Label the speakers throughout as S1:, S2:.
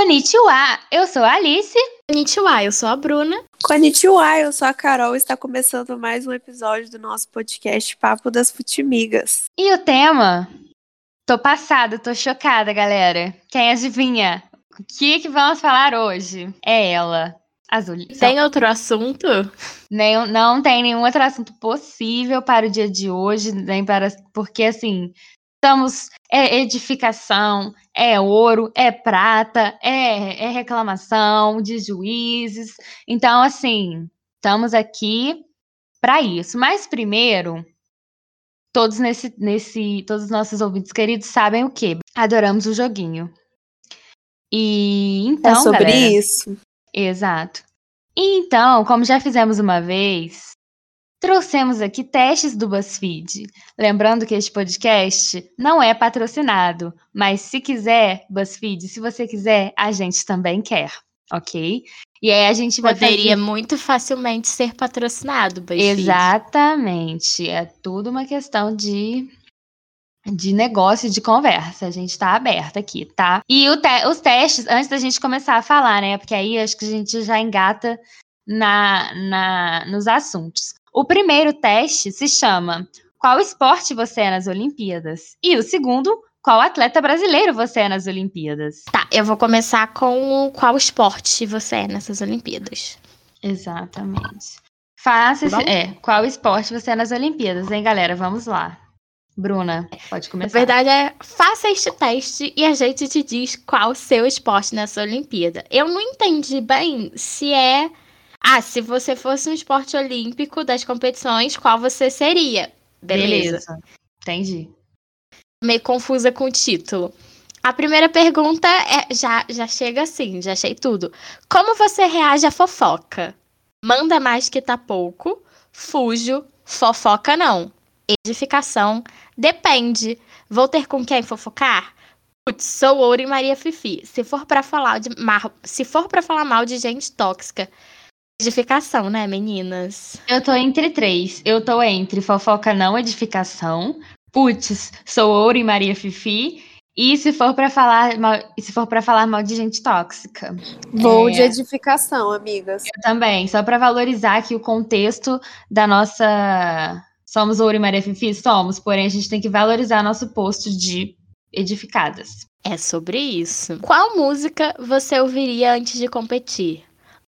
S1: Konnichiwa, eu sou a Alice.
S2: Konnichiwa, eu sou a Bruna.
S3: Konnichiwa, eu sou a Carol está começando mais um episódio do nosso podcast Papo das Futimigas.
S1: E o tema? Tô passada, tô chocada, galera. Quem adivinha? O que, que vamos falar hoje? É ela, Azul.
S2: Tem outro assunto?
S1: Nem, não tem nenhum outro assunto possível para o dia de hoje, nem para. Porque assim, estamos. É edificação, é ouro, é prata, é, é reclamação de juízes. Então, assim, estamos aqui para isso. Mas primeiro, todos nesse, nesse, todos os nossos ouvintes queridos sabem o que? Adoramos o joguinho. E então,
S3: é sobre
S1: galera,
S3: isso.
S1: Exato. Então, como já fizemos uma vez, trouxemos aqui testes do BuzzFeed. Lembrando que este podcast não é patrocinado, mas se quiser, BuzzFeed, se você quiser, a gente também quer, ok? E aí a gente
S2: Poderia
S1: fazer...
S2: muito facilmente ser patrocinado, BuzzFeed.
S1: Exatamente. É tudo uma questão de de negócio, de conversa. A gente tá aberta aqui, tá? E te os testes, antes da gente começar a falar, né? Porque aí acho que a gente já engata na, na, nos assuntos. O primeiro teste se chama Qual esporte você é nas Olimpíadas? E o segundo, qual atleta brasileiro você é nas Olimpíadas?
S2: Tá, eu vou começar com qual esporte você é nessas Olimpíadas.
S1: Exatamente. Faça esse, é, qual esporte você é nas Olimpíadas, hein, galera? Vamos lá. Bruna, pode começar.
S2: A verdade é, faça este teste e a gente te diz qual o seu esporte nessa Olimpíada. Eu não entendi bem se é. Ah, se você fosse um esporte olímpico das competições, qual você seria? Beleza. Beleza.
S1: Entendi.
S2: Meio confusa com o título. A primeira pergunta é já, já chega assim, já achei tudo. Como você reage à fofoca? Manda mais que tá pouco, fujo, fofoca não edificação, depende. Vou ter com quem fofocar? Putz, sou ouro e Maria Fifi. Se for para falar de mar... se for para falar mal de gente tóxica, edificação, né, meninas?
S1: Eu tô entre três. Eu tô entre fofoca não edificação. Putz, sou ouro e Maria Fifi. E se for para falar mal, se for para falar mal de gente tóxica.
S3: Vou é... de edificação, amigas.
S1: Eu também, só para valorizar aqui o contexto da nossa Somos Ouro e Maria Fifi? Somos, porém a gente tem que valorizar nosso posto de edificadas.
S2: É sobre isso. Qual música você ouviria antes de competir?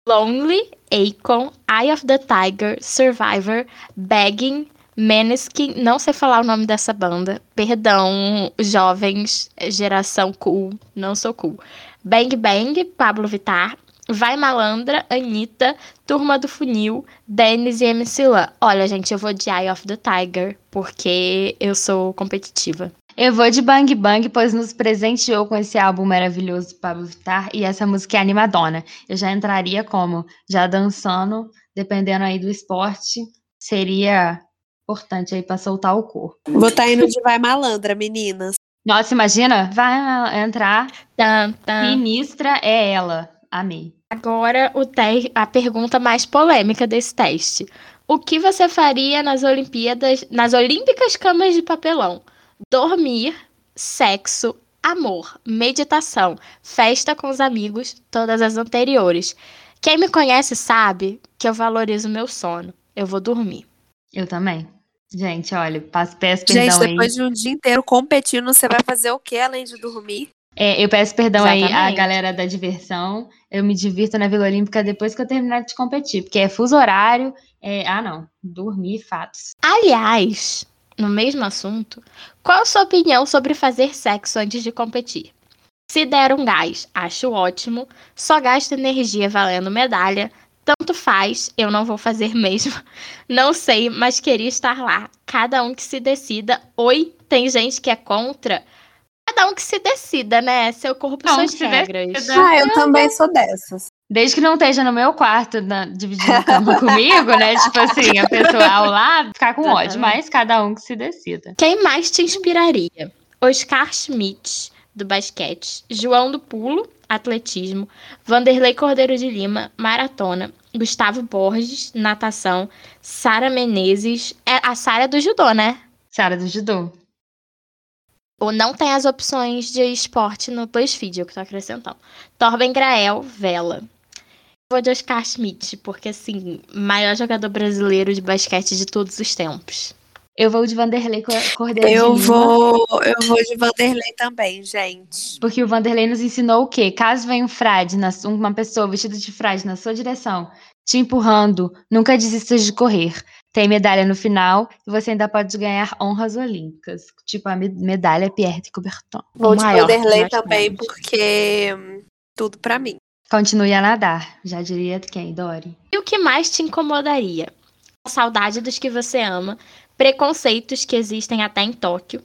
S2: Lonely, Akon, Eye of the Tiger, Survivor, Begging, Maneskin, não sei falar o nome dessa banda. Perdão, jovens, geração cool, não sou cool. Bang Bang, Pablo Vittar, Vai Malandra, Anitta, Turma do Funil, Dennis e MC Lan. Olha, gente, eu vou de Eye of the Tiger, porque eu sou competitiva.
S1: Eu vou de Bang Bang, pois nos presenteou com esse álbum maravilhoso do Pablo Vittar e essa música é animadona. Eu já entraria como? Já dançando, dependendo aí do esporte, seria importante aí para soltar o corpo.
S3: Vou estar tá indo de Vai Malandra, meninas.
S1: Nossa, imagina, vai entrar,
S2: tá.
S1: ministra é ela. Amei.
S2: Agora o te a pergunta mais polêmica desse teste. O que você faria nas Olimpíadas, nas Olímpicas Camas de Papelão? Dormir, sexo, amor, meditação, festa com os amigos, todas as anteriores. Quem me conhece sabe que eu valorizo meu sono. Eu vou dormir.
S1: Eu também. Gente, olha, peço perdão
S3: Gente, depois aí. de um dia inteiro competindo, você vai fazer o que além de dormir?
S1: É, eu peço perdão Exatamente. aí à galera da diversão. Eu me divirto na Vila Olímpica depois que eu terminar de competir, porque é fuso horário. É... Ah, não. Dormir, fatos.
S2: Aliás, no mesmo assunto, qual a sua opinião sobre fazer sexo antes de competir? Se der um gás, acho ótimo. Só gasta energia valendo medalha. Tanto faz, eu não vou fazer mesmo. Não sei, mas queria estar lá. Cada um que se decida. Oi, tem gente que é contra. Cada um que se decida, né? Seu corpo, não, suas regras.
S3: Ah, eu também sou dessas.
S1: Desde que não esteja no meu quarto, na, dividindo a cama comigo, né? Tipo assim, a pessoa ao lado, ficar com ódio. Mas cada um que se decida.
S2: Quem mais te inspiraria? Oscar Schmidt, do basquete. João do Pulo, atletismo. Vanderlei Cordeiro de Lima, maratona. Gustavo Borges, natação. Sara Menezes. É a Sara do judô, né?
S1: Sara do judô.
S2: Ou não tem as opções de esporte no BuzzFeed, é o que tô acrescentando. Torben Grael, vela. Vou de Oscar Schmidt, porque assim, maior jogador brasileiro de basquete de todos os tempos.
S1: Eu vou de Vanderlei Cordeiro
S3: Eu vou, eu vou de Vanderlei também, gente.
S1: Porque o Vanderlei nos ensinou o quê? Caso venha um frade, na uma pessoa vestida de frade na sua direção, te empurrando, nunca desista de correr. Tem medalha no final e você ainda pode ganhar honras olímpicas. Tipo a me- medalha Pierre de Coubertin.
S3: Vou de Vanderlei também, porque hum, tudo pra mim.
S1: Continue a nadar. Já diria quem, Dori?
S2: E o que mais te incomodaria? A saudade dos que você ama, preconceitos que existem até em Tóquio,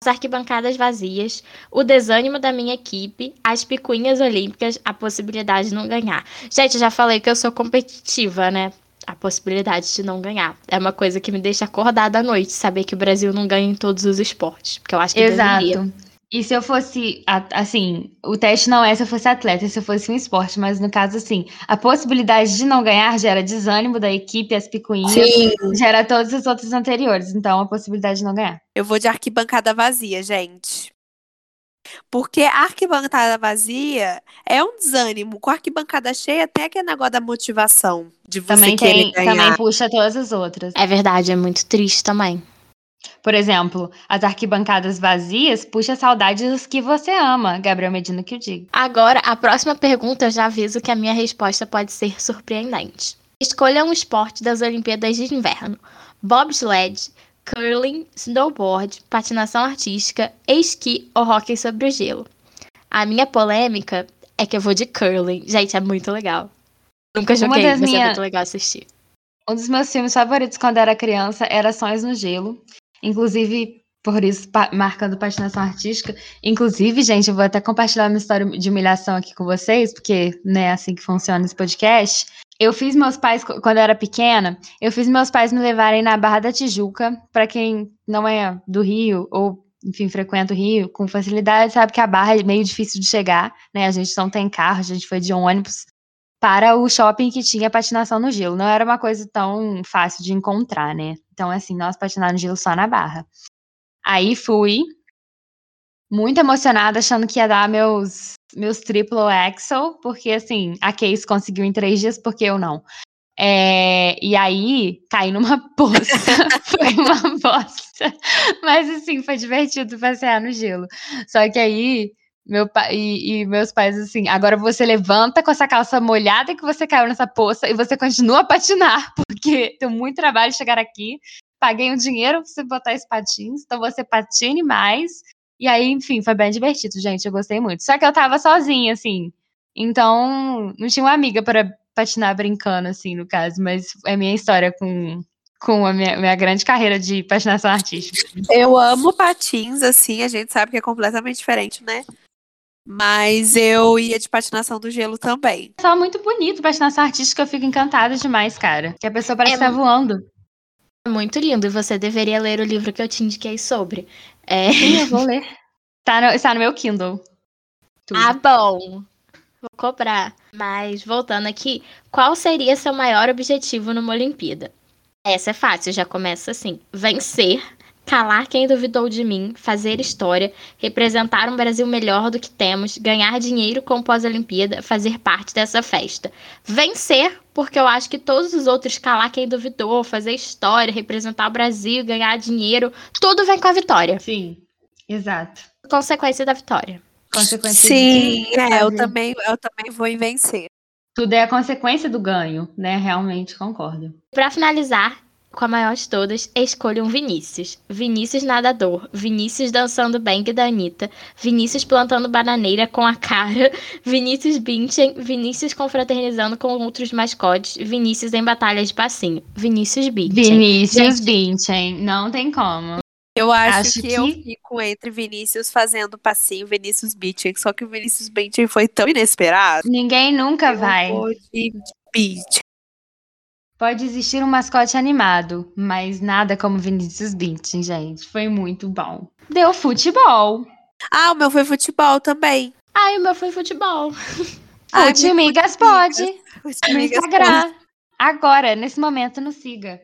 S2: as arquibancadas vazias, o desânimo da minha equipe, as picuinhas olímpicas, a possibilidade de não ganhar. Gente, eu já falei que eu sou competitiva, né? A possibilidade de não ganhar. É uma coisa que me deixa acordada à noite, saber que o Brasil não ganha em todos os esportes. Porque eu acho que deveria.
S1: E se eu fosse, assim, o teste não é se eu fosse atleta, se eu fosse um esporte, mas no caso, assim, a possibilidade de não ganhar gera desânimo da equipe, as picuinhas,
S3: Sim.
S1: gera todos os outros anteriores. Então, a possibilidade de não ganhar.
S3: Eu vou de arquibancada vazia, gente. Porque a arquibancada vazia é um desânimo. Com a arquibancada cheia, tem aquele negócio da motivação de você
S1: Também
S3: querer
S1: tem,
S3: ganhar.
S1: também puxa todas as outras.
S2: É verdade, é muito triste também.
S1: Por exemplo, as arquibancadas vazias puxa a saudade dos que você ama. Gabriel Medina que eu digo.
S2: Agora, a próxima pergunta eu já aviso que a minha resposta pode ser surpreendente. Escolha um esporte das Olimpíadas de Inverno: bobsled, curling, snowboard, patinação artística, esqui ou hóquei sobre o gelo. A minha polêmica é que eu vou de curling. Gente, é muito legal. Nunca joguei, mas é
S1: minha-
S2: muito legal assistir.
S1: Um dos meus filmes favoritos quando era criança era Sonhos no Gelo. Inclusive, por isso, pa- marcando patinação artística. Inclusive, gente, eu vou até compartilhar uma história de humilhação aqui com vocês, porque não é assim que funciona esse podcast. Eu fiz meus pais, qu- quando eu era pequena, eu fiz meus pais me levarem na Barra da Tijuca. Pra quem não é do Rio, ou, enfim, frequenta o Rio com facilidade, sabe que a Barra é meio difícil de chegar, né? A gente não tem carro, a gente foi de ônibus para o shopping que tinha patinação no gelo. Não era uma coisa tão fácil de encontrar, né? Então, assim, nós patinar no gelo só na barra. Aí fui, muito emocionada, achando que ia dar meus, meus triple axel, porque, assim, a Case conseguiu em três dias, porque eu não. É, e aí, caí numa poça. foi uma bosta. Mas, assim, foi divertido passear no gelo. Só que aí, meu pai e, e meus pais assim, agora você levanta com essa calça molhada que você caiu nessa poça e você continua a patinar, porque deu muito trabalho chegar aqui. Paguei um dinheiro pra você botar esses patins, então você patine mais. E aí, enfim, foi bem divertido, gente. Eu gostei muito. Só que eu tava sozinha, assim. Então, não tinha uma amiga para patinar brincando, assim, no caso. Mas é minha história com, com a minha, minha grande carreira de patinação artística.
S3: Eu amo patins, assim, a gente sabe que é completamente diferente, né? Mas eu ia de patinação do gelo também.
S1: É só muito bonito patinação artística, eu fico encantada demais, cara. Que a pessoa parece
S2: É
S1: que tá voando.
S2: É muito lindo e você deveria ler o livro que eu te indiquei sobre. É...
S1: Sim, eu vou ler. Tá no, está no meu Kindle. Tudo.
S2: Ah, bom. Vou cobrar. Mas voltando aqui, qual seria seu maior objetivo numa Olimpíada? Essa é fácil, já começa assim: vencer, calar quem duvidou de mim, fazer história, representar um Brasil melhor do que temos, ganhar dinheiro com o pós-Olimpíada, fazer parte dessa festa. Vencer, porque eu acho que todos os outros calar quem duvidou, fazer história, representar o Brasil, ganhar dinheiro, tudo vem com a vitória.
S1: Sim, exato.
S2: Consequência da vitória.
S1: Consequência
S3: Sim,
S1: de
S3: é, eu também, eu também vou em vencer.
S1: Tudo é a consequência do ganho, né? Realmente concordo.
S2: Pra finalizar, com a maior de todas, escolha um Vinícius. Vinícius nadador, Vinícius dançando bang da Anitta, Vinícius plantando bananeira com a cara, Vinícius Binchen, Vinícius confraternizando com outros mascotes, Vinícius em batalha de passinho. Vinícius Binchen.
S1: Vinícius
S2: Gente.
S1: Binchen, não tem como.
S3: Eu acho,
S1: Acho
S3: que, eu
S1: que-
S3: fico entre Vinícius fazendo passinho, Vinícius Beating, só que o Vinícius Beating foi tão inesperado.
S1: Ninguém nunca
S3: Eu
S1: vai.
S3: vou de Beating.
S1: Pode existir um mascote animado, mas nada como Vinícius Binchen, gente. Foi muito bom. Deu futebol.
S3: Ah, o meu foi futebol também.
S2: Ai, o meu foi futebol.
S3: Ai,
S1: Futimigas pode. no Instagram. Agora, nesse momento, nos siga.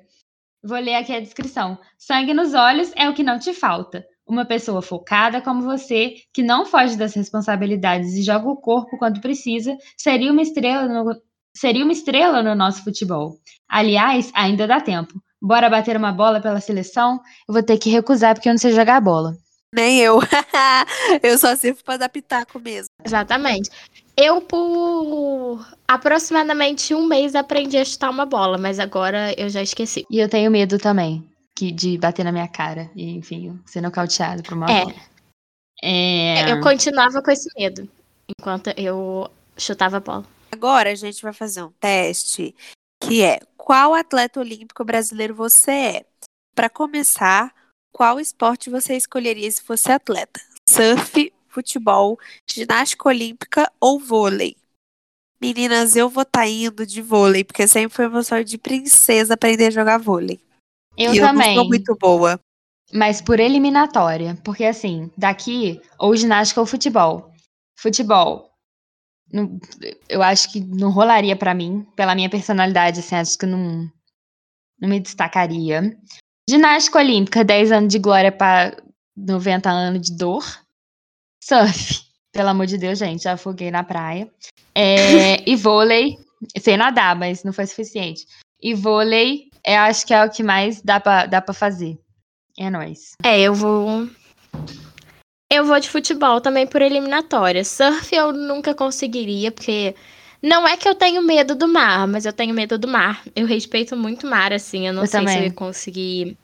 S1: Vou ler aqui a descrição. Sangue nos olhos é o que não te falta. Uma pessoa focada como você, que não foge das responsabilidades e joga o corpo quando precisa, seria uma estrela no, seria uma estrela no nosso futebol. Aliás, ainda dá tempo. Bora bater uma bola pela seleção? Eu vou ter que recusar porque eu não sei jogar bola.
S3: Nem eu. eu só sirvo pra dar pitaco mesmo.
S2: Exatamente. Eu, por aproximadamente um mês, aprendi a chutar uma bola, mas agora eu já esqueci.
S1: E eu tenho medo também que, de bater na minha cara e, enfim, ser nocauteado por uma
S2: É.
S1: bola. É...
S2: Eu continuava com esse medo enquanto eu chutava a bola.
S3: Agora a gente vai fazer um teste que é qual atleta olímpico brasileiro você é. Para começar, qual esporte você escolheria se fosse atleta? Surf, futebol, ginástica olímpica ou vôlei? Meninas, eu vou estar indo de vôlei, porque sempre foi meu sonho de princesa aprender a jogar vôlei.
S1: Eu
S3: e
S1: também.
S3: eu não sou muito boa.
S1: Mas por eliminatória. Porque assim, daqui, ou ginástica ou futebol. Futebol. Não- eu acho que não rolaria pra mim, pela minha personalidade, assim, acho que não, não me destacaria. Ginástica olímpica, 10 anos de glória pra 90 anos de dor. Surf, pelo amor de Deus, gente, já afoguei na praia. É, e vôlei, sei nadar, mas não foi suficiente. E vôlei, eu acho que é o que mais dá pra, dá pra fazer. É nóis.
S2: É, eu vou. Eu vou de futebol também por eliminatória. Surf eu nunca conseguiria, porque. Não é que eu tenho medo do mar, mas eu tenho medo do mar. Eu respeito muito o mar, assim. Eu não
S1: Eu
S2: sei se
S1: também.
S2: eu ia conseguir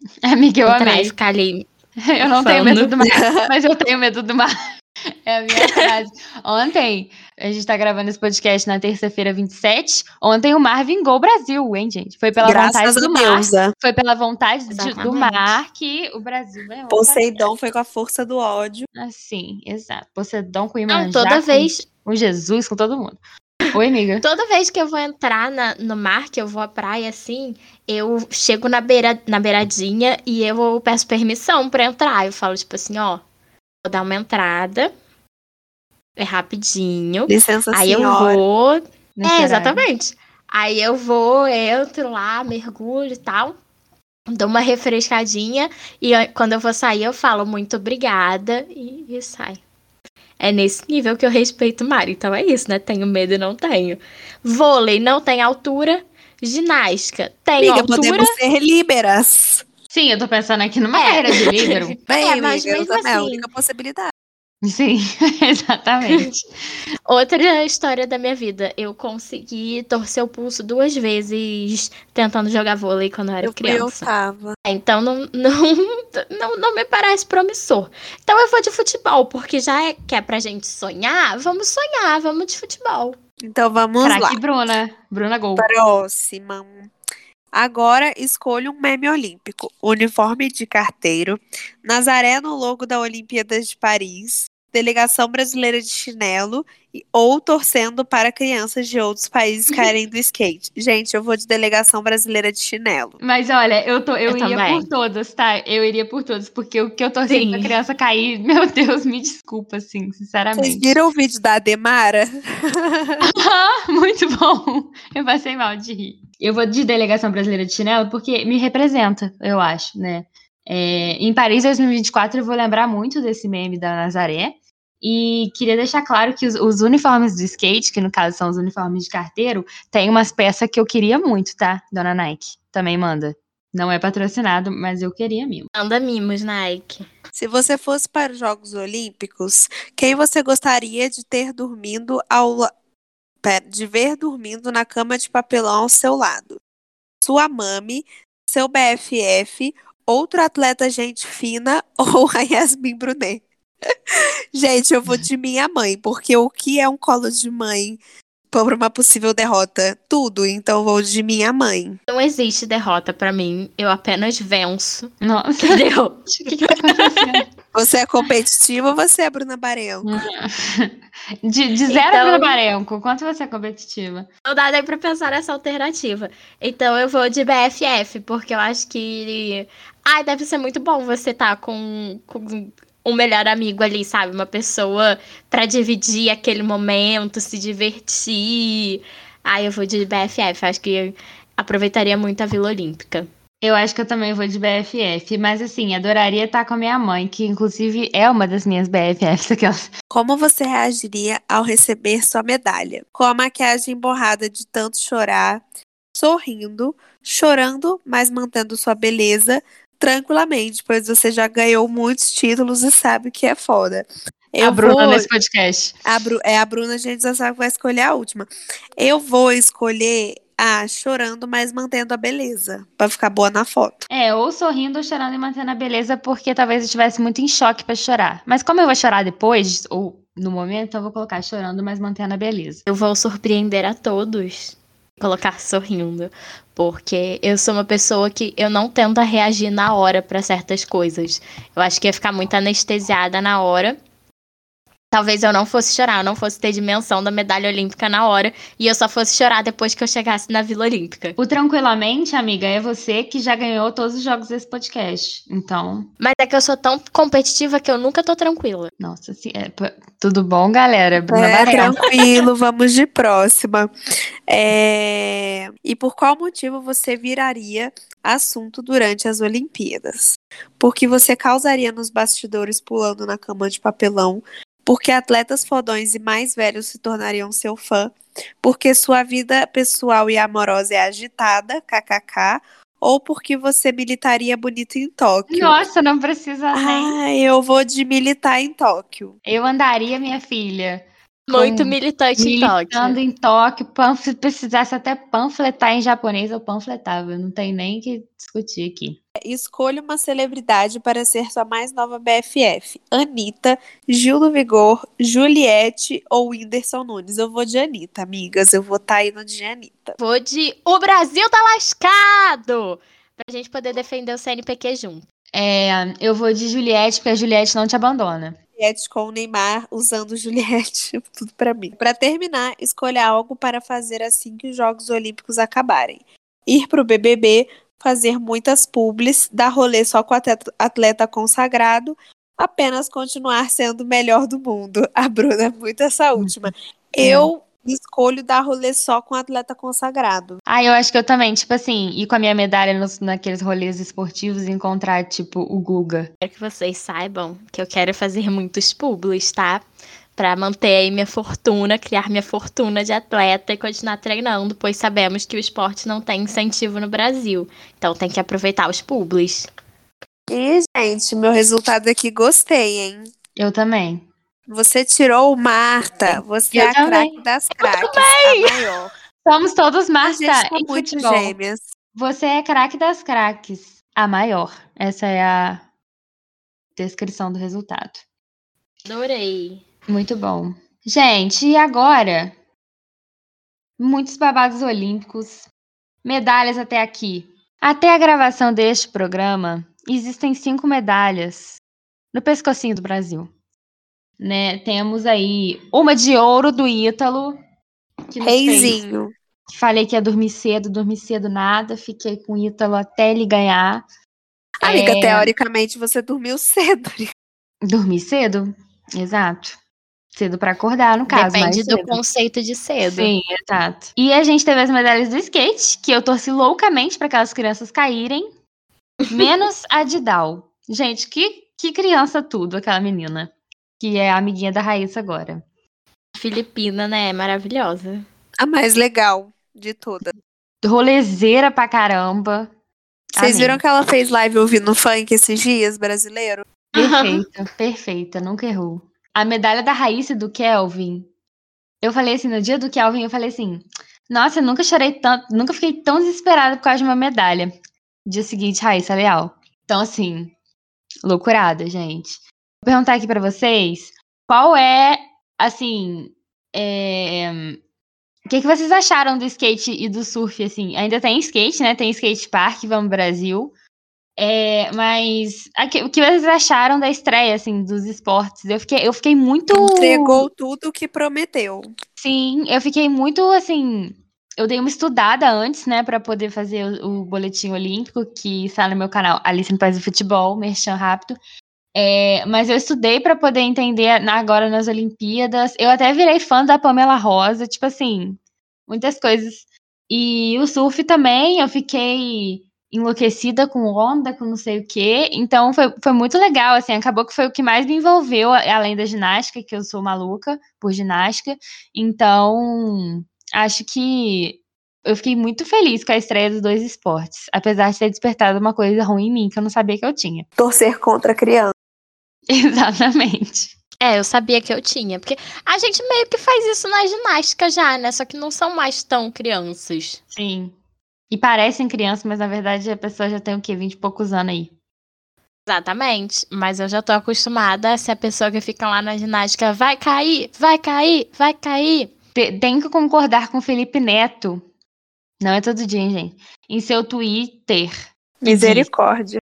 S1: Amiga, eu amei.
S2: ficar ali.
S1: Eu não tenho medo do mar, mas eu tenho medo do mar. É a minha frase. Ontem, a gente tá gravando esse podcast na terça-feira 27. Ontem o mar vingou o Brasil, hein, gente? Foi pela
S3: Graças
S1: vontade do mar.
S3: deusa.
S1: Foi pela vontade de- do mar que o Brasil ganhou.
S3: Poseidon foi com a força do ódio.
S1: Assim, exato. Poseidon com
S2: Não,
S1: Imanjá,
S2: toda
S1: com-
S2: vez.
S1: com Jesus, com todo mundo. Oi, amiga.
S2: Toda vez que eu vou entrar na- no mar, que eu vou à praia assim, eu chego na, beira, na beiradinha e eu peço permissão pra entrar. Eu falo, tipo assim, ó, vou dar uma entrada. É rapidinho.
S3: Licença,
S2: Aí eu
S3: senhora.
S2: vou.
S1: nesse
S2: É, exatamente. Aí eu vou, entro lá, mergulho e tal. Dou uma refrescadinha. E eu- quando eu vou sair, eu falo muito obrigada e, e sai. É nesse nível que eu respeito o mar. Então é isso, né? Tenho medo e não tenho. Vôlei não tem altura. Ginástica tem
S3: Amiga,
S2: altura.
S3: podemos ser líberas.
S1: Sim, eu tô pensando aqui numa
S2: É.
S1: carreira de líbero.
S3: Bem,
S2: É, mas
S3: amiga,
S2: mesmo
S3: é a
S2: assim-
S3: única possibilidade.
S1: Sim, exatamente.
S2: Outra história da minha vida. Eu consegui torcer o pulso duas vezes tentando jogar vôlei quando eu era
S3: Eu
S2: criança.
S3: oitava.
S2: Então não, não, não, não me parece promissor. Então eu vou de futebol, porque já é, que é pra gente sonhar, vamos sonhar, vamos de futebol.
S3: Então vamos lá.
S1: Craque Bruna. Bruna Gol.
S3: Próxima. Agora escolha um meme olímpico. Uniforme de carteiro. Nazaré no logo da Olimpíadas de Paris. Delegação brasileira de chinelo. e- Ou torcendo para crianças de outros países caírem do skate. Gente, eu vou de delegação brasileira de chinelo.
S1: Mas olha, eu, tô, eu,
S2: Eu
S1: iria
S2: também.
S1: por todas, tá? Eu iria por todas, porque o que eu torci pra criança cair, meu Deus, me desculpa, assim,
S3: Vocês
S1: sinceramente.
S3: viram o vídeo da Ademara?
S1: Ah, Muito bom. Eu passei mal de rir. Eu vou de delegação brasileira de chinelo porque me representa, eu acho, né? É, em Paris 2024 eu vou lembrar muito desse meme da Nazaré. E queria deixar claro que os, os uniformes do skate, que no caso são os uniformes de carteiro, tem umas peças que eu queria muito, tá? Dona Nike. Também manda. Não é patrocinado, mas eu queria mesmo.
S2: Anda mimos, Nike.
S3: Se você fosse para os Jogos Olímpicos, quem você gostaria de ter dormindo ao de ver dormindo na cama de papelão ao seu lado? Sua mami, seu BFF, outro atleta gente fina ou a Yasmin Brunet? gente, eu vou de minha mãe, porque o que é um colo de mãe para uma possível derrota? Tudo, então vou de minha mãe.
S2: Não existe derrota pra mim. Eu apenas venço.
S1: Nossa,
S2: Entendeu?
S1: o que, que tá acontecendo?
S3: Você é competitiva ou você é Bruna Barenco?
S1: De, de zero
S2: Então-
S1: para Barenco, quanto você é competitiva?
S2: Não dá nem pra pensar nessa alternativa. Então eu vou de BFF, porque eu acho que. Ai, deve ser muito bom você estar com, com um melhor amigo ali, sabe? Uma pessoa pra dividir aquele momento, se divertir. Ai, eu vou de BFF. Acho que aproveitaria muito a Vila Olímpica.
S1: Eu acho que eu também vou de BFF, mas assim, adoraria estar com a minha mãe, que inclusive é uma das minhas BFFs. Aquelas.
S3: Como você reagiria ao receber sua medalha? Com a maquiagem borrada de tanto chorar, sorrindo, chorando, mas mantendo sua beleza tranquilamente, pois você já ganhou muitos títulos e sabe o que é foda.
S1: Eu a Bruna vou... nesse podcast.
S3: A Bru... É a Bruna, a gente já sabe que vai escolher a última. Eu vou escolher a chorando, mas mantendo a beleza, para ficar boa na foto.
S1: É, ou sorrindo ou chorando e mantendo a beleza, porque talvez eu estivesse muito em choque para chorar. Mas como eu vou chorar depois, ou no momento, eu vou colocar chorando, mas mantendo a beleza.
S2: Eu vou surpreender a todos colocar sorrindo, porque eu sou uma pessoa que eu não tento reagir na hora para certas coisas. Eu acho que ia ficar muito anestesiada na hora talvez eu não fosse chorar, eu não fosse ter dimensão da medalha olímpica na hora e eu só fosse chorar depois que eu chegasse na Vila Olímpica.
S1: O tranquilamente, amiga, é você que já ganhou todos os jogos desse podcast. Então.
S2: Mas é que eu sou tão competitiva que eu nunca tô tranquila.
S1: Nossa, sim, é, tudo bom, galera?
S3: Bruna é, tranquilo, vamos de próxima. É... E por qual motivo você viraria assunto durante as Olimpíadas? Porque você causaria nos bastidores pulando na cama de papelão porque atletas fodões e mais velhos se tornariam seu fã, porque sua vida pessoal e amorosa é agitada, kkk, ou porque você militaria bonito em Tóquio.
S1: Nossa, não precisa
S3: nem. Ah, eu vou de militar em Tóquio.
S1: Eu andaria, minha filha,
S2: muito militante em Tóquio.
S1: em Tóquio, se precisasse até panfletar em japonês, eu panfletava. Não tem nem que discutir aqui.
S3: Escolha uma celebridade para ser sua mais nova BFF. Anitta, Gil do Vigor, Juliette ou Whindersson Nunes. Eu vou de Anitta, amigas. Eu vou estar tá indo de Anitta.
S2: Vou de O Brasil tá lascado! Pra gente poder defender o CNPq junto.
S1: É, eu vou de Juliette, porque a Juliette não te abandona.
S3: Juliette com o Neymar usando Juliette, tudo para mim. Para terminar, escolha algo para fazer assim que os Jogos Olímpicos acabarem. Ir pro BBB, fazer muitas publis, dar rolê só com atleta consagrado, apenas continuar sendo o melhor do mundo. A Bruna, é muito essa última. É. Eu escolho dar rolê só com atleta consagrado.
S1: Ah, eu acho que eu também, tipo assim, ir com a minha medalha nos, naqueles rolês esportivos e encontrar, tipo, o Guga.
S2: Quero que vocês saibam que eu quero fazer muitos publis, tá? Pra manter aí minha fortuna, criar minha fortuna de atleta e continuar treinando, pois sabemos que o esporte não tem incentivo no Brasil. Então tem que aproveitar os publis.
S3: E, gente, meu resultado aqui gostei, hein?
S1: Eu também.
S3: Você tirou Marta. Você eu é a craque das craques. A maior.
S1: Somos todos Marta. A
S3: gente tá muito futebol. gêmeas.
S1: Você é craque das craques. A maior. Essa é a descrição do resultado.
S2: Adorei.
S1: Muito bom. Gente, e agora? Muitos babados olímpicos. Medalhas até aqui. Até a gravação deste programa, existem cinco medalhas no pescocinho do Brasil né? Temos aí uma de ouro do Ítalo.
S3: Reizinho.
S1: Fez. Falei que ia dormir cedo, dormi cedo nada, fiquei com o Ítalo até ele ganhar.
S3: Amiga, é... teoricamente você dormiu cedo.
S1: Dormi cedo, exato. Cedo para acordar, no caso.
S2: Depende do conceito de cedo.
S1: Sim, exato. E a gente teve as medalhas do skate, que eu torci loucamente para aquelas crianças caírem. Menos a de Dal. Gente, que, que criança tudo, aquela menina que é a amiguinha da Raíssa agora.
S2: Filipina, né? Maravilhosa.
S3: A mais legal de todas.
S1: Rolezeira pra caramba.
S3: Vocês viram que ela fez live ouvindo funk esses dias, brasileiro?
S1: Perfeita, perfeita, nunca errou. A medalha da Raíssa do Kelvin. Eu falei assim, no dia do Kelvin, eu falei assim: Nossa, eu nunca chorei tanto, nunca fiquei tão desesperada por causa de uma medalha. Dia seguinte, Raíssa Leal. Então, assim, loucurada, gente. Vou perguntar aqui para vocês qual é, assim, é... o que, que vocês acharam do skate e do surf, assim? Ainda tem skate, né? Tem skate park, vamos Brasil. É, mas o que vocês acharam da estreia, assim, dos esportes? Eu fiquei, eu fiquei muito.
S3: Entregou tudo o que prometeu.
S1: Sim, eu fiquei muito assim. Eu dei uma estudada antes, né, para poder fazer o, o, boletim olímpico, que está no meu canal Alice no País do Futebol, merchan rápido. É, mas eu estudei para poder entender agora nas Olimpíadas. Eu até virei fã da Pamela Rosa, tipo assim, muitas coisas. E o surf também, eu fiquei enlouquecida com onda, com não sei o quê. Então foi, foi muito legal, assim, acabou que foi o que mais me envolveu, além da ginástica, que eu sou maluca por ginástica. Então, acho que eu fiquei muito feliz com a estreia dos dois esportes, apesar de ter despertado uma coisa ruim em mim que eu não sabia que eu tinha.
S3: Torcer contra a criança.
S1: Exatamente.
S2: É, eu sabia que eu tinha, porque a gente meio que faz isso na ginástica já, né? Só que não são mais tão crianças.
S1: Sim. E parecem crianças, mas na verdade a pessoa já tem o quê? Vinte e poucos anos aí.
S2: Exatamente. Mas eu já tô acostumada a ser a pessoa que fica lá na ginástica, vai cair, vai cair, vai cair.
S1: Tenho que concordar com o Felipe Neto. Não é todo dia, hein, gente? Em seu Twitter.
S3: Misericórdia.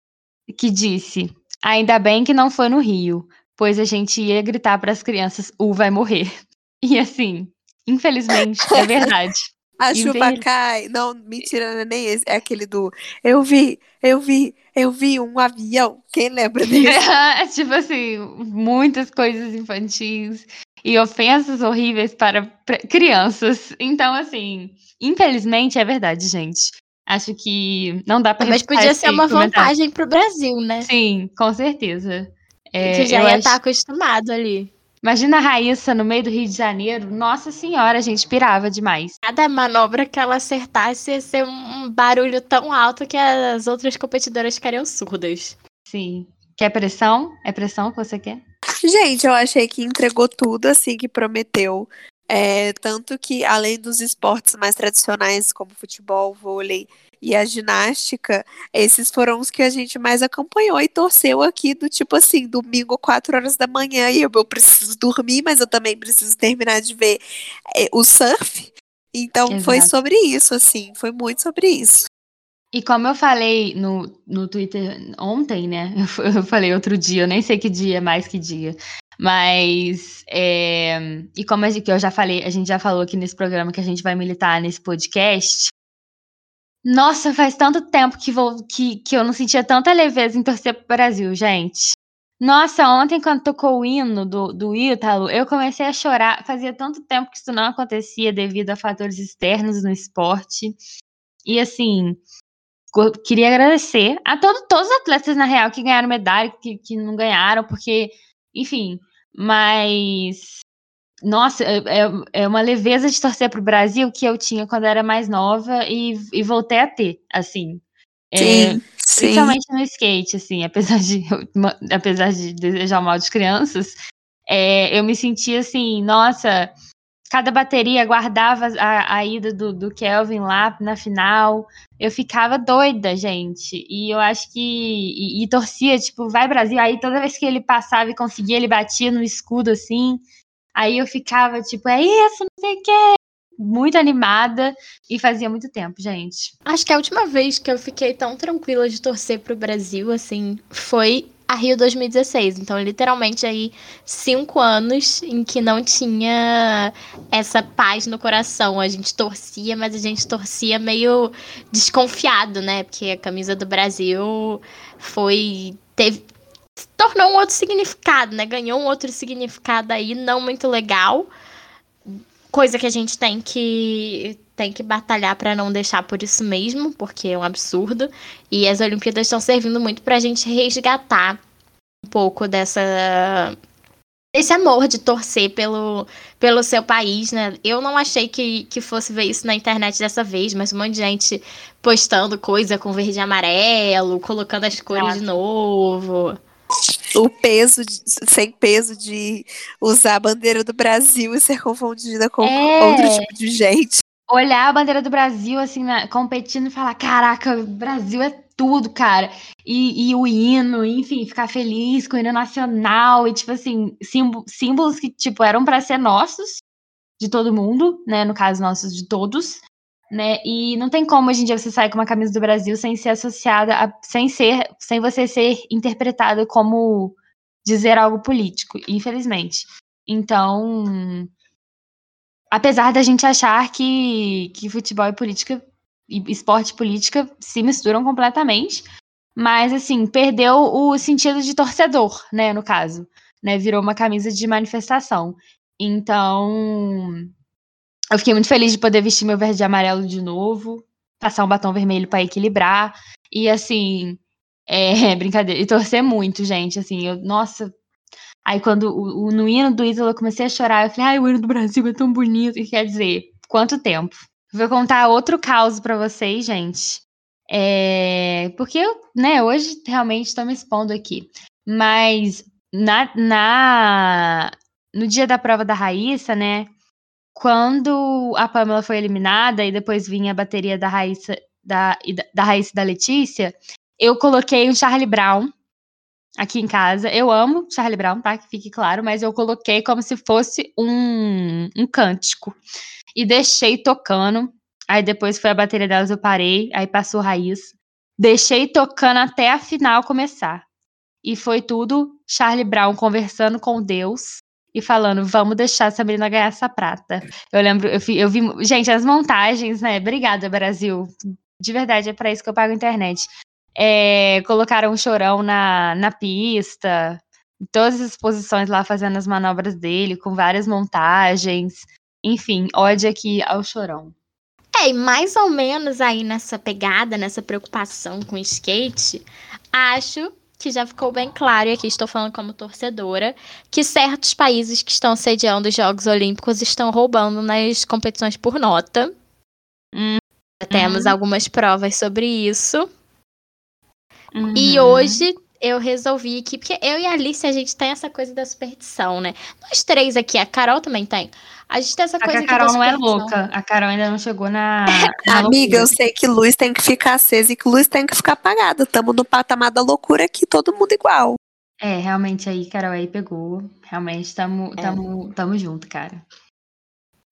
S1: Que disse: Ainda bem que não foi no Rio, pois a gente ia gritar para as crianças: U vai morrer. E assim, infelizmente, é verdade.
S3: A chuva cai. Não, mentira, não é nem esse. É aquele do eu vi, eu vi, eu vi um avião. Quem lembra dele?
S1: É, tipo assim, muitas coisas infantis e ofensas horríveis para crianças. Então, assim, infelizmente é verdade, gente. Acho que não dá para
S2: Mas podia ser uma vantagem para o Brasil, né?
S1: Sim, com certeza.
S2: É, que já ia acho... estar acostumado ali.
S1: Imagina a Raíssa no meio do Rio de Janeiro. Nossa senhora, a gente pirava demais.
S2: Cada manobra que ela acertasse ia ser um barulho tão alto que as outras competidoras ficariam surdas.
S1: Sim. Quer pressão? É pressão que você quer?
S3: Gente, eu achei que entregou tudo assim que prometeu. É, tanto que, além dos esportes mais tradicionais, como futebol, vôlei e a ginástica, esses foram os que a gente mais acompanhou e torceu aqui do tipo assim, domingo, 4 horas da manhã, e eu, eu preciso dormir, mas eu também preciso terminar de ver é, o surf. Então Exato. foi sobre isso, assim, foi muito sobre isso.
S1: E como eu falei no, no Twitter ontem, né? Eu falei outro dia, eu nem sei que dia, mais que dia. Mas, é, e como a gente, eu já falei, a gente já falou aqui nesse programa que a gente vai militar nesse podcast, nossa, faz tanto tempo que, vou, que, que eu não sentia tanta leveza em torcer pro Brasil, gente. Nossa, ontem quando tocou o hino do, do Ítalo, eu comecei a chorar. Fazia tanto tempo que isso não acontecia devido a fatores externos no esporte. E assim, queria agradecer a todo, todos os atletas, na real, que ganharam medalha, que, que não ganharam, porque, enfim, mas nossa, é, é, é uma leveza de torcer pro Brasil que eu tinha quando era mais nova e, e voltei a ter, assim.
S3: É, sim,
S1: principalmente no skate, assim, apesar de, apesar de desejar mal de crianças, é, eu me sentia assim, nossa, cada bateria guardava a, a ida do, do, Kelvin lá na final. Eu ficava doida, gente. E eu acho que. E, e, torcia, tipo, vai Brasil. Aí toda vez que ele passava e conseguia, ele batia no escudo assim. Aí eu ficava tipo, é isso, não sei o quê. Muito animada e fazia muito tempo, gente.
S2: Acho que a última vez que eu fiquei tão tranquila de torcer pro Brasil, assim, foi a Rio 2016. Então, literalmente aí cinco anos em que não tinha essa paz no coração. A gente torcia, mas a gente torcia meio desconfiado, né? Porque a camisa do Brasil foi. Teve, tornou um outro significado, né? Ganhou um outro significado aí não muito legal. Coisa que a gente tem que tem que batalhar para não deixar por isso mesmo, porque é um absurdo. E as Olimpíadas estão servindo muito para a gente resgatar um pouco dessa esse amor de torcer pelo, pelo seu país, né? Eu não achei que, que fosse ver isso na internet dessa vez, mas um monte de gente postando coisa com verde e amarelo, colocando as cores de novo
S3: o peso, de, sem peso de usar a bandeira do Brasil e ser confundida com é. outro tipo de gente.
S1: Olhar a bandeira do Brasil, assim, na, competindo e falar: caraca, o Brasil é tudo, cara. E, e, o hino, enfim, ficar feliz com o hino nacional e, tipo assim, símbolos que, tipo, eram para ser nossos, de todo mundo, né? No caso, nossos de todos né? E não tem como hoje em dia você sair com uma camisa do Brasil sem ser associada, a, sem ser, sem você ser interpretado como dizer algo político, infelizmente. Então, apesar da gente achar que, que futebol e política e esporte e política se misturam completamente, mas assim, perdeu o sentido de torcedor, né, no caso, né? Virou uma camisa de manifestação. Então, eu fiquei muito feliz de poder vestir meu verde e amarelo de novo, passar um batom vermelho para equilibrar. E assim, é, brincadeira. E torcer muito, gente. Assim, eu, nossa. Aí quando o, o, no hino do Ítalo eu comecei a chorar, eu falei, ai, o hino do Brasil é tão bonito. E quer dizer, quanto tempo? Vou contar outro caos para vocês, gente. É, porque eu, né, hoje realmente estou me expondo aqui. Mas na, na, no dia da prova da Raíssa, né? Quando a Pamela foi eliminada e depois vinha a bateria da Raíssa, da, da Raíssa da Letícia, eu coloquei um Charlie Brown aqui em casa. Eu amo Charlie Brown, tá? Que fique claro, mas eu coloquei como se fosse um, um cântico. E deixei tocando. Aí depois foi a bateria delas, eu parei. Aí passou Raiz. Deixei tocando até a final começar. E foi tudo Charlie Brown conversando com Deus e falando, vamos deixar essa menina ganhar essa prata. Eu lembro, eu, eu vi, gente, as montagens, né? Obrigada, Brasil. De verdade, é para isso que eu pago a internet. É, colocaram o chorão na, na pista, todas as posições lá fazendo as manobras dele, com várias montagens. Enfim, ódio aqui ao chorão.
S2: É, e mais ou menos aí nessa pegada, nessa preocupação com o skate, acho que já ficou bem claro, e aqui estou falando como torcedora, que certos países que estão sediando os Jogos Olímpicos estão roubando nas competições por nota. Hum. Temos algumas provas sobre isso. Uhum. E hoje eu resolvi que, porque eu e a Alice, a gente tem essa coisa da superstição, né? Nós três aqui, a Carol também tem. A gente tem essa coisa
S1: a Carol não é louca. A Carol ainda não chegou na.
S3: na Amiga, eu sei que luz tem que ficar acesa e que luz tem que ficar apagada. Tamo no patamar da loucura aqui, todo mundo igual.
S1: É, realmente aí, Carol, aí pegou. Realmente, tamo, é. tamo, tamo junto, cara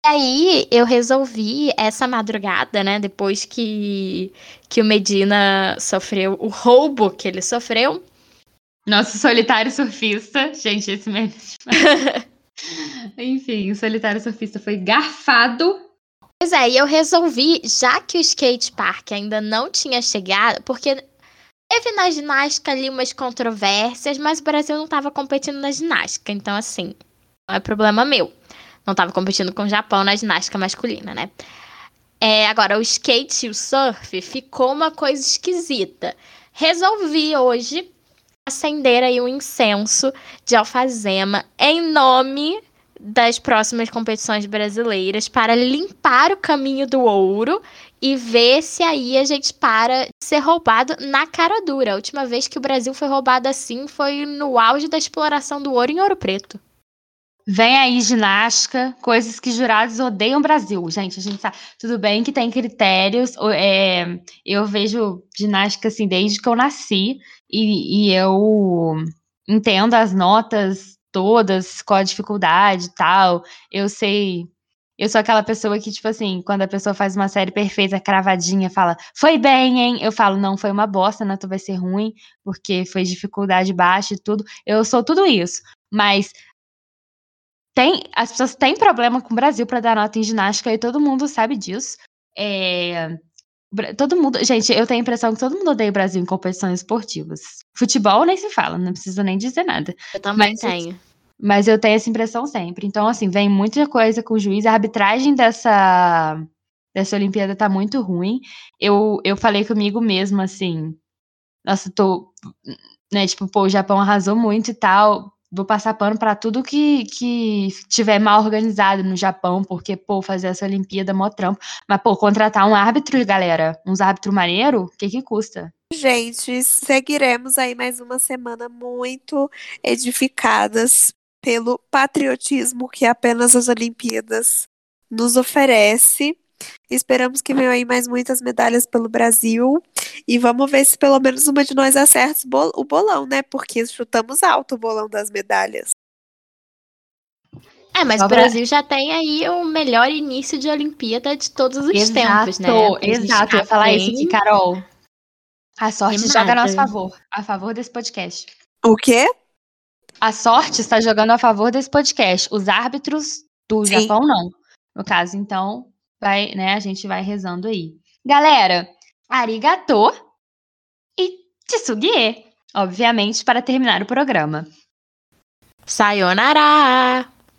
S2: aí eu resolvi essa madrugada, né? Depois que, que o Medina sofreu o roubo que ele sofreu.
S1: Nosso solitário surfista. Gente, esse mesmo. Enfim, o solitário surfista foi garfado.
S2: Pois é, e eu resolvi, já que o skate park ainda não tinha chegado, porque teve na ginástica ali umas controvérsias, mas o Brasil não estava competindo na ginástica, então assim, não é problema meu não estava competindo com o Japão na ginástica masculina, né? É, agora, o skate e o surf ficou uma coisa esquisita. Resolvi hoje acender aí um incenso de alfazema em nome das próximas competições brasileiras para limpar o caminho do ouro e ver se aí a gente para de ser roubado na cara dura. A última vez que o Brasil foi roubado assim foi no auge da exploração do ouro em Ouro Preto.
S1: Vem aí ginástica, coisas que jurados odeiam o Brasil. Gente, a gente sabe. Tudo bem que tem critérios. É, eu vejo ginástica assim desde que eu nasci e, e eu entendo as notas todas, qual a dificuldade e tal. Eu sei. Eu sou aquela pessoa que, tipo assim, quando a pessoa faz uma série perfeita, cravadinha, fala, foi bem, hein? Eu falo, não, foi uma bosta, nota vai ser ruim, porque foi dificuldade baixa e tudo. Eu sou tudo isso. Mas tem, as pessoas têm problema com o Brasil para dar nota em ginástica e todo mundo sabe disso. É, todo mundo, gente, eu tenho a impressão que todo mundo odeia o Brasil em competições esportivas. Futebol nem se fala, não preciso nem dizer nada.
S2: Eu também mas, tenho.
S1: Mas eu tenho essa impressão sempre. Então, assim, vem muita coisa com o juiz. A arbitragem dessa, dessa Olimpíada tá muito ruim. Eu, eu falei comigo mesmo, assim. Nossa, tô. Né, tipo, pô, o Japão arrasou muito e tal vou passar pano para tudo que, que tiver mal organizado no Japão, porque, pô, fazer essa Olimpíada é mó trampo. Mas, pô, contratar um árbitro, galera, uns árbitros maneiro, o que que custa?
S3: Gente, seguiremos aí mais uma semana muito edificadas pelo patriotismo que apenas as Olimpíadas nos oferece. Esperamos que venham aí mais muitas medalhas pelo Brasil. E vamos ver se pelo menos uma de nós acerta o bolão, né? Porque chutamos alto o bolão das medalhas.
S2: É, mas o Brasil já tem aí o melhor início de Olimpíada de todos os exato, tempos, né?
S1: Exato, eu ia falar isso aqui, Carol. A sorte joga a nosso favor, a favor desse podcast.
S3: O quê?
S1: A sorte está jogando a favor desse podcast. Os árbitros do Sim. Japão, não. No caso, então, vai, né, a gente vai rezando aí. Galera, arigato e tsugie, obviamente, para terminar o programa.
S2: Sayonara!